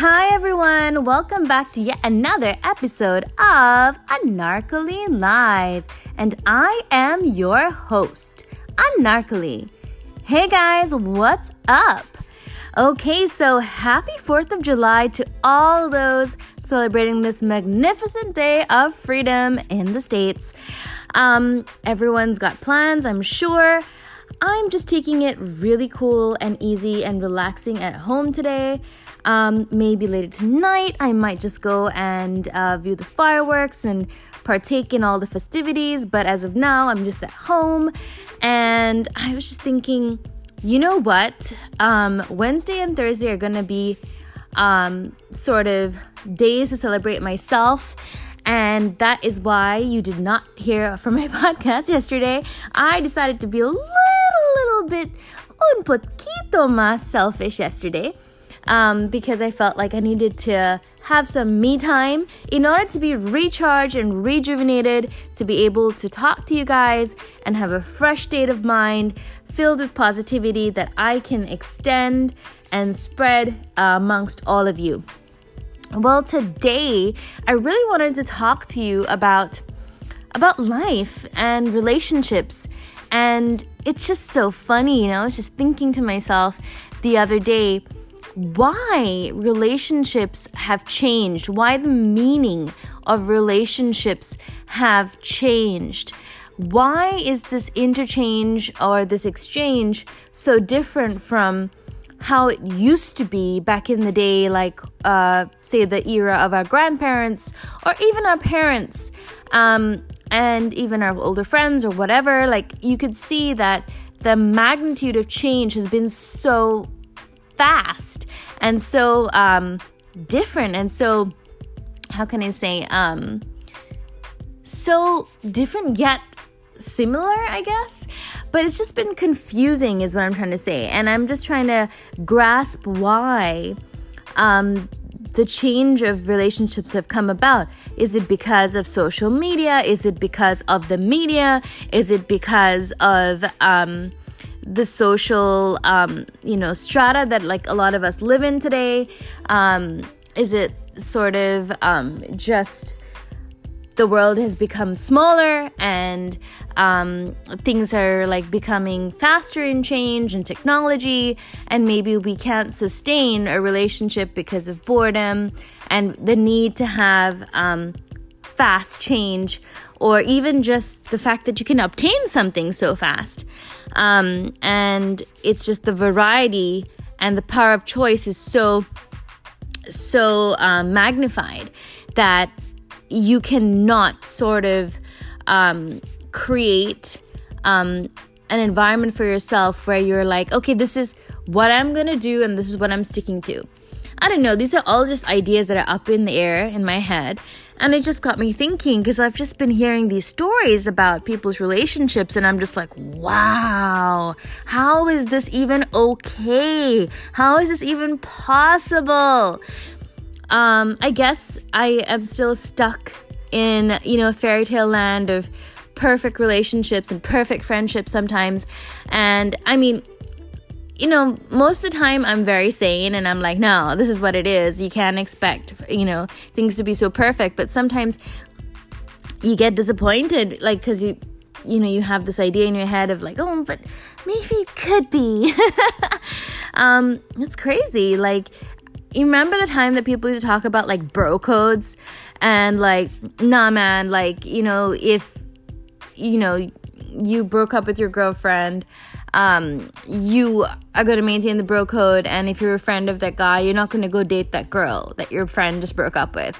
Hi, everyone. Welcome back to yet another episode of Anarkali Live. And I am your host, Anarkali. Hey, guys, what's up? Okay, so happy 4th of July to all those celebrating this magnificent day of freedom in the States. Um, everyone's got plans, I'm sure. I'm just taking it really cool and easy and relaxing at home today. Um, maybe later tonight, I might just go and uh, view the fireworks and partake in all the festivities. But as of now, I'm just at home. And I was just thinking, you know what? Um, Wednesday and Thursday are going to be um, sort of days to celebrate myself. And that is why you did not hear from my podcast yesterday. I decided to be a little, little bit un poquito más selfish yesterday um, because I felt like I needed to have some me time in order to be recharged and rejuvenated, to be able to talk to you guys and have a fresh state of mind filled with positivity that I can extend and spread uh, amongst all of you. Well, today I really wanted to talk to you about about life and relationships. And it's just so funny, you know. I was just thinking to myself the other day why relationships have changed, why the meaning of relationships have changed. Why is this interchange or this exchange so different from how it used to be back in the day, like, uh, say, the era of our grandparents or even our parents um, and even our older friends or whatever? Like, you could see that the magnitude of change has been so fast and so um, different and so how can I say um, so different yet similar, I guess. But it's just been confusing, is what I'm trying to say. And I'm just trying to grasp why um, the change of relationships have come about. Is it because of social media? Is it because of the media? Is it because of um, the social um, you know strata that like a lot of us live in today um, is it sort of um, just the world has become smaller and um, things are like becoming faster in change and technology and maybe we can't sustain a relationship because of boredom and the need to have um, fast change or even just the fact that you can obtain something so fast um, and it's just the variety and the power of choice is so so um, magnified that you cannot sort of um, create um, an environment for yourself where you're like, okay, this is what I'm gonna do and this is what I'm sticking to. I don't know, these are all just ideas that are up in the air in my head. And it just got me thinking because I've just been hearing these stories about people's relationships, and I'm just like, wow, how is this even okay? How is this even possible? Um, I guess I am still stuck in, you know, fairy tale land of perfect relationships and perfect friendships sometimes. And I mean, you know, most of the time I'm very sane and I'm like, no, this is what it is. You can't expect, you know, things to be so perfect. But sometimes you get disappointed, like, because you, you know, you have this idea in your head of like, oh, but maybe it could be. um, it's crazy. Like, you remember the time that people used to talk about like bro codes and like, nah, man, like, you know, if, you know, you broke up with your girlfriend um, you are going to maintain the bro code. And if you're a friend of that guy, you're not going to go date that girl that your friend just broke up with.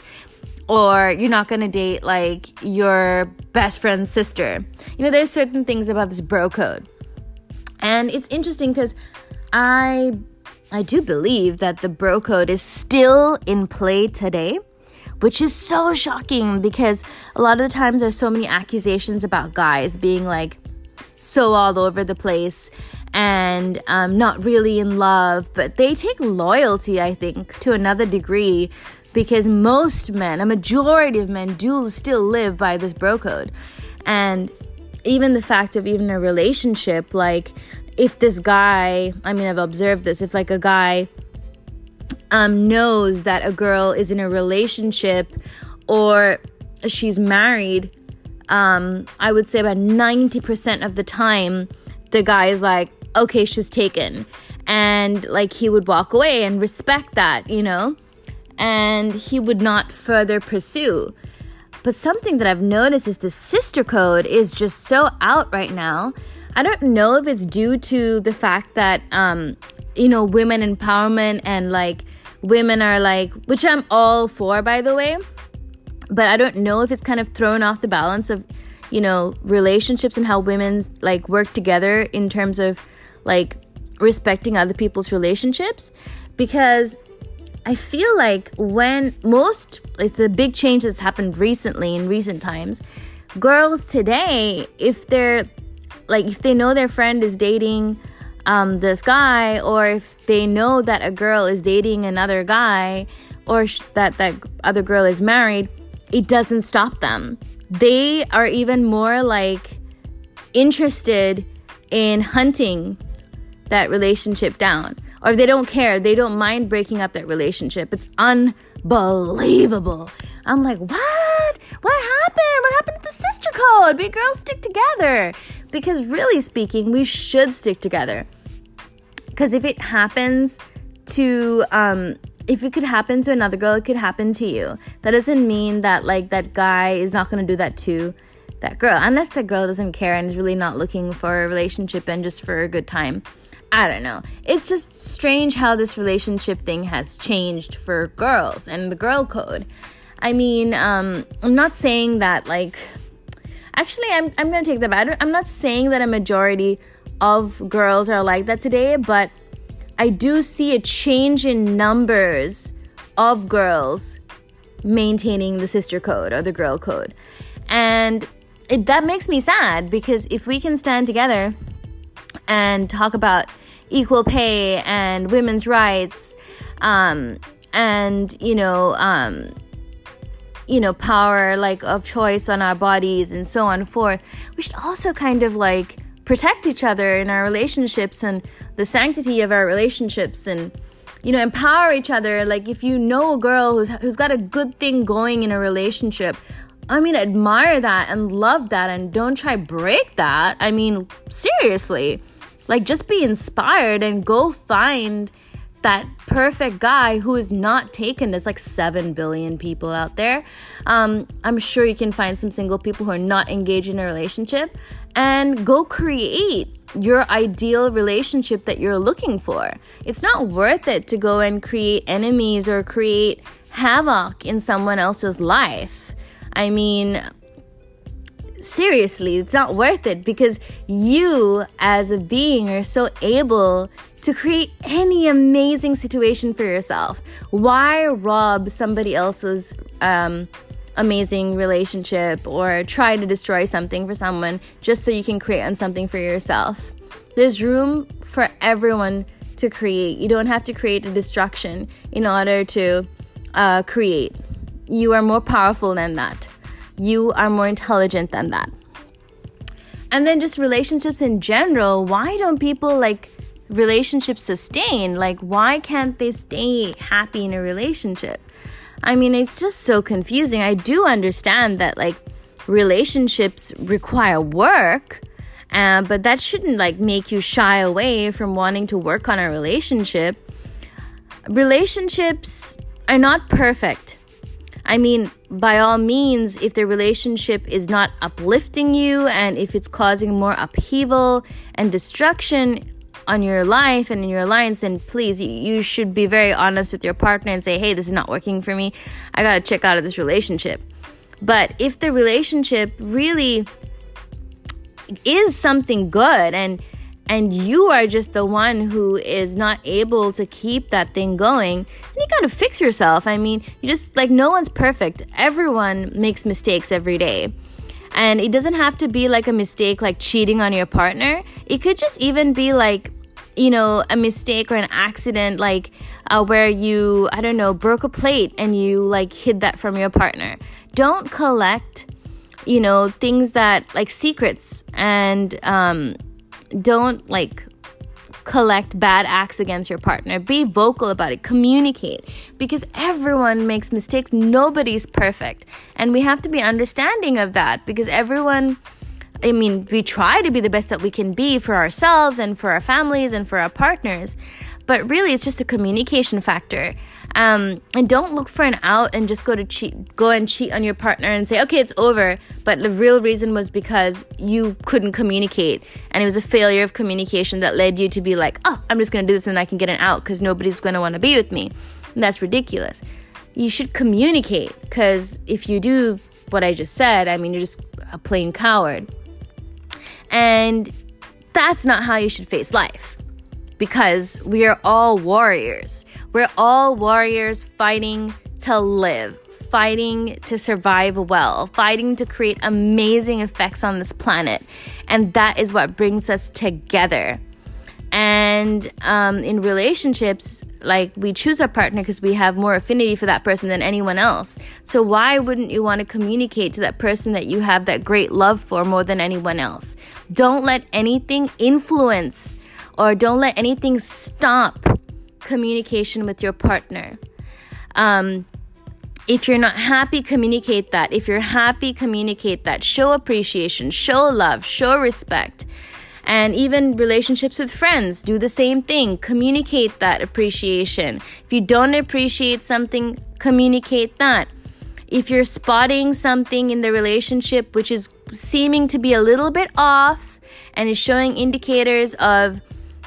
Or you're not going to date like your best friend's sister. You know, there's certain things about this bro code. And it's interesting because I I do believe that the bro code is still in play today, which is so shocking because a lot of the times there's so many accusations about guys being like so all over the place and um, not really in love, but they take loyalty, I think, to another degree because most men, a majority of men, do still live by this bro code. And even the fact of even a relationship, like if this guy, I mean, I've observed this, if like a guy um, knows that a girl is in a relationship or she's married, um, I would say about 90% of the time, the guy is like, okay, she's taken. And like he would walk away and respect that, you know? And he would not further pursue. But something that I've noticed is the sister code is just so out right now. I don't know if it's due to the fact that, um, you know, women empowerment and like women are like, which I'm all for, by the way. But I don't know if it's kind of thrown off the balance of, you know, relationships and how women like work together in terms of like respecting other people's relationships. Because I feel like when most, it's a big change that's happened recently in recent times. Girls today, if they're like, if they know their friend is dating um, this guy, or if they know that a girl is dating another guy, or sh- that that other girl is married, it doesn't stop them. They are even more like interested in hunting that relationship down or they don't care, they don't mind breaking up that relationship. It's unbelievable. I'm like, what? What happened? What happened to the sister code? We girls stick together. Because really speaking, we should stick together. Because if it happens to, um, if it could happen to another girl, it could happen to you. That doesn't mean that like that guy is not gonna do that to that girl, unless that girl doesn't care and is really not looking for a relationship and just for a good time. I don't know. It's just strange how this relationship thing has changed for girls and the girl code. I mean, um, I'm not saying that like. Actually, I'm I'm gonna take that back. I'm not saying that a majority of girls are like that today, but I do see a change in numbers of girls maintaining the sister code or the girl code, and it, that makes me sad because if we can stand together and talk about equal pay and women's rights um, and you know um, you know power like of choice on our bodies and so on and forth we should also kind of like protect each other in our relationships and the sanctity of our relationships and you know empower each other like if you know a girl who's, who's got a good thing going in a relationship I mean, admire that and love that and don't try break that. I mean, seriously. Like just be inspired and go find that perfect guy who is not taken. There's like 7 billion people out there. Um, I'm sure you can find some single people who are not engaged in a relationship and go create your ideal relationship that you're looking for. It's not worth it to go and create enemies or create havoc in someone else's life. I mean, seriously, it's not worth it because you, as a being, are so able to create any amazing situation for yourself. Why rob somebody else's um, amazing relationship or try to destroy something for someone just so you can create on something for yourself? There's room for everyone to create. You don't have to create a destruction in order to uh, create. You are more powerful than that. You are more intelligent than that. And then just relationships in general, why don't people like relationships sustain? Like, why can't they stay happy in a relationship? I mean, it's just so confusing. I do understand that like relationships require work, uh, but that shouldn't like make you shy away from wanting to work on a relationship. Relationships are not perfect. I mean, by all means, if the relationship is not uplifting you and if it's causing more upheaval and destruction on your life and in your alliance, then please, you should be very honest with your partner and say, hey, this is not working for me. I gotta check out of this relationship. But if the relationship really is something good and and you are just the one who is not able to keep that thing going, then you gotta fix yourself. I mean, you just like no one's perfect. Everyone makes mistakes every day. And it doesn't have to be like a mistake like cheating on your partner. It could just even be like, you know, a mistake or an accident like uh, where you, I don't know, broke a plate and you like hid that from your partner. Don't collect, you know, things that like secrets and, um, don't like collect bad acts against your partner. Be vocal about it, communicate because everyone makes mistakes. Nobody's perfect. And we have to be understanding of that because everyone. I mean, we try to be the best that we can be for ourselves and for our families and for our partners, but really it's just a communication factor. Um, and don't look for an out and just go to cheat, go and cheat on your partner and say, okay, it's over. But the real reason was because you couldn't communicate, and it was a failure of communication that led you to be like, oh, I'm just gonna do this and I can get an out because nobody's gonna want to be with me. And that's ridiculous. You should communicate because if you do what I just said, I mean, you're just a plain coward. And that's not how you should face life because we are all warriors. We're all warriors fighting to live, fighting to survive well, fighting to create amazing effects on this planet. And that is what brings us together. And um, in relationships, like we choose our partner because we have more affinity for that person than anyone else. So why wouldn't you want to communicate to that person that you have that great love for more than anyone else? Don't let anything influence or don't let anything stop communication with your partner. Um, if you're not happy, communicate that. If you're happy, communicate that. Show appreciation, show love, show respect. And even relationships with friends, do the same thing. Communicate that appreciation. If you don't appreciate something, communicate that. If you're spotting something in the relationship which is seeming to be a little bit off and is showing indicators of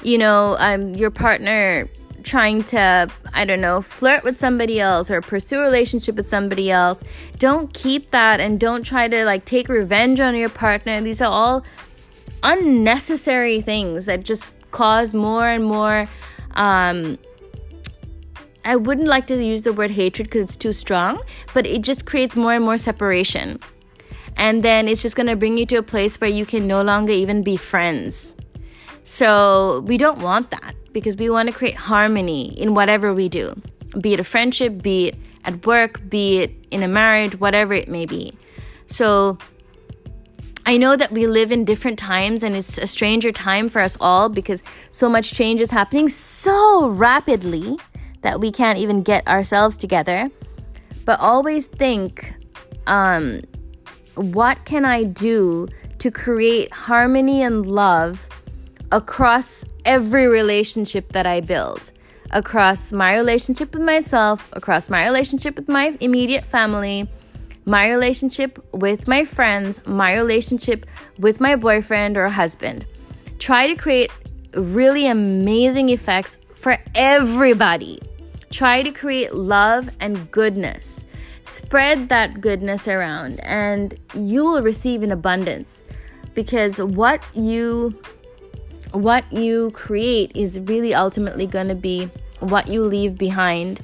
you know, um, your partner trying to, I don't know, flirt with somebody else or pursue a relationship with somebody else, don't keep that and don't try to like take revenge on your partner. These are all unnecessary things that just cause more and more. Um, I wouldn't like to use the word hatred because it's too strong, but it just creates more and more separation. And then it's just going to bring you to a place where you can no longer even be friends. So we don't want that because we want to create harmony in whatever we do, be it a friendship, be it at work, be it in a marriage, whatever it may be. So I know that we live in different times and it's a stranger time for us all because so much change is happening so rapidly that we can't even get ourselves together. But always think um, what can I do to create harmony and love across every relationship that I build across my relationship with myself, across my relationship with my immediate family, my relationship with my friends, my relationship with my boyfriend or husband. Try to create really amazing effects for everybody. Try to create love and goodness. Spread that goodness around, and you will receive in abundance because what you what you create is really ultimately going to be what you leave behind.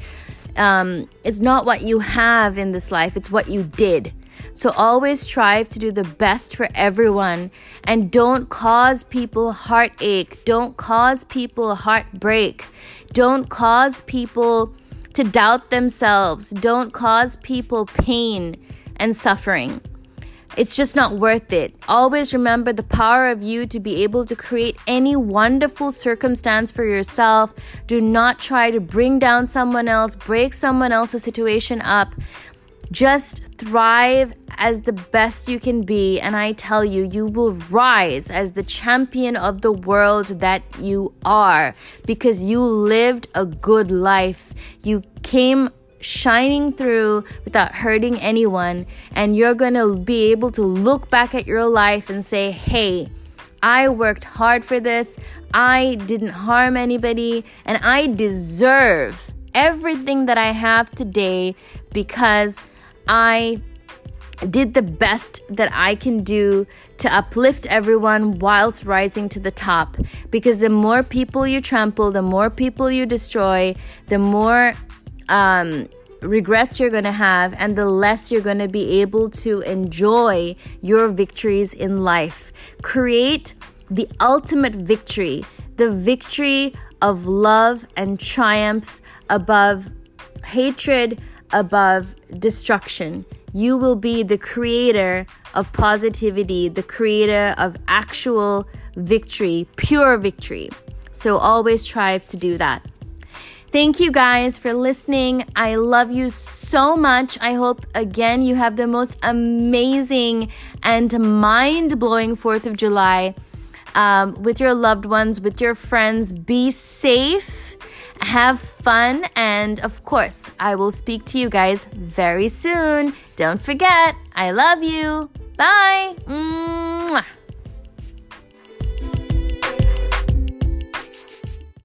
Um, it's not what you have in this life, it's what you did. So always strive to do the best for everyone and don't cause people heartache. Don't cause people heartbreak. Don't cause people to doubt themselves. Don't cause people pain and suffering. It's just not worth it. Always remember the power of you to be able to create any wonderful circumstance for yourself. Do not try to bring down someone else, break someone else's situation up. Just thrive as the best you can be, and I tell you, you will rise as the champion of the world that you are because you lived a good life. You came shining through without hurting anyone. And you're going to be able to look back at your life and say, hey, I worked hard for this. I didn't harm anybody. And I deserve everything that I have today because I did the best that I can do to uplift everyone whilst rising to the top. Because the more people you trample, the more people you destroy, the more um, regrets you're going to have and the less you're going to be able to enjoy your victories in life. Create the ultimate victory, the victory of love and triumph above hatred, above destruction. You will be the creator of positivity, the creator of actual victory, pure victory. So always strive to do that. Thank you guys for listening. I love you so much. I hope again you have the most amazing and mind blowing 4th of July um, with your loved ones, with your friends. Be safe, have fun, and of course, I will speak to you guys very soon. Don't forget, I love you. Bye. Mm.